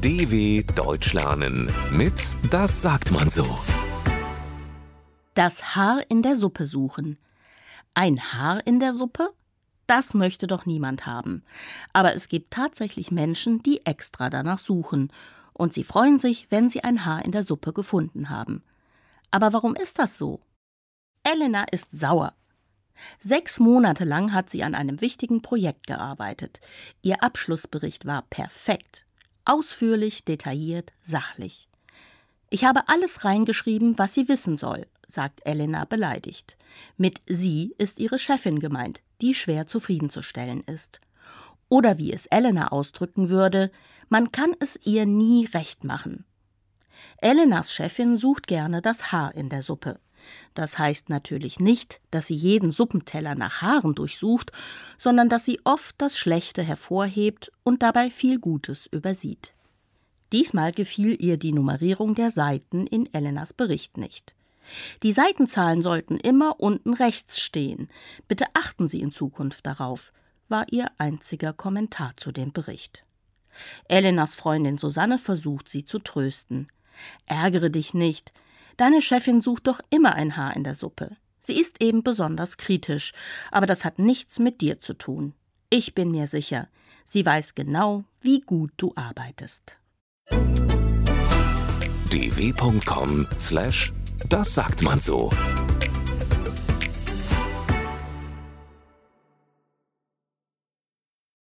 DW Deutsch lernen mit Das sagt man so. Das Haar in der Suppe suchen. Ein Haar in der Suppe? Das möchte doch niemand haben. Aber es gibt tatsächlich Menschen, die extra danach suchen. Und sie freuen sich, wenn sie ein Haar in der Suppe gefunden haben. Aber warum ist das so? Elena ist sauer. Sechs Monate lang hat sie an einem wichtigen Projekt gearbeitet. Ihr Abschlussbericht war perfekt. Ausführlich, detailliert, sachlich. Ich habe alles reingeschrieben, was sie wissen soll, sagt Elena beleidigt. Mit sie ist ihre Chefin gemeint, die schwer zufriedenzustellen ist. Oder wie es Elena ausdrücken würde, man kann es ihr nie recht machen. Elenas Chefin sucht gerne das Haar in der Suppe. Das heißt natürlich nicht, dass sie jeden Suppenteller nach Haaren durchsucht, sondern dass sie oft das Schlechte hervorhebt und dabei viel Gutes übersieht. Diesmal gefiel ihr die Nummerierung der Seiten in Elenas Bericht nicht. Die Seitenzahlen sollten immer unten rechts stehen. Bitte achten Sie in Zukunft darauf, war ihr einziger Kommentar zu dem Bericht. Elenas Freundin Susanne versucht sie zu trösten. Ärgere dich nicht, Deine Chefin sucht doch immer ein Haar in der Suppe. Sie ist eben besonders kritisch, aber das hat nichts mit dir zu tun. Ich bin mir sicher, sie weiß genau, wie gut du arbeitest. dw.com/das sagt man so.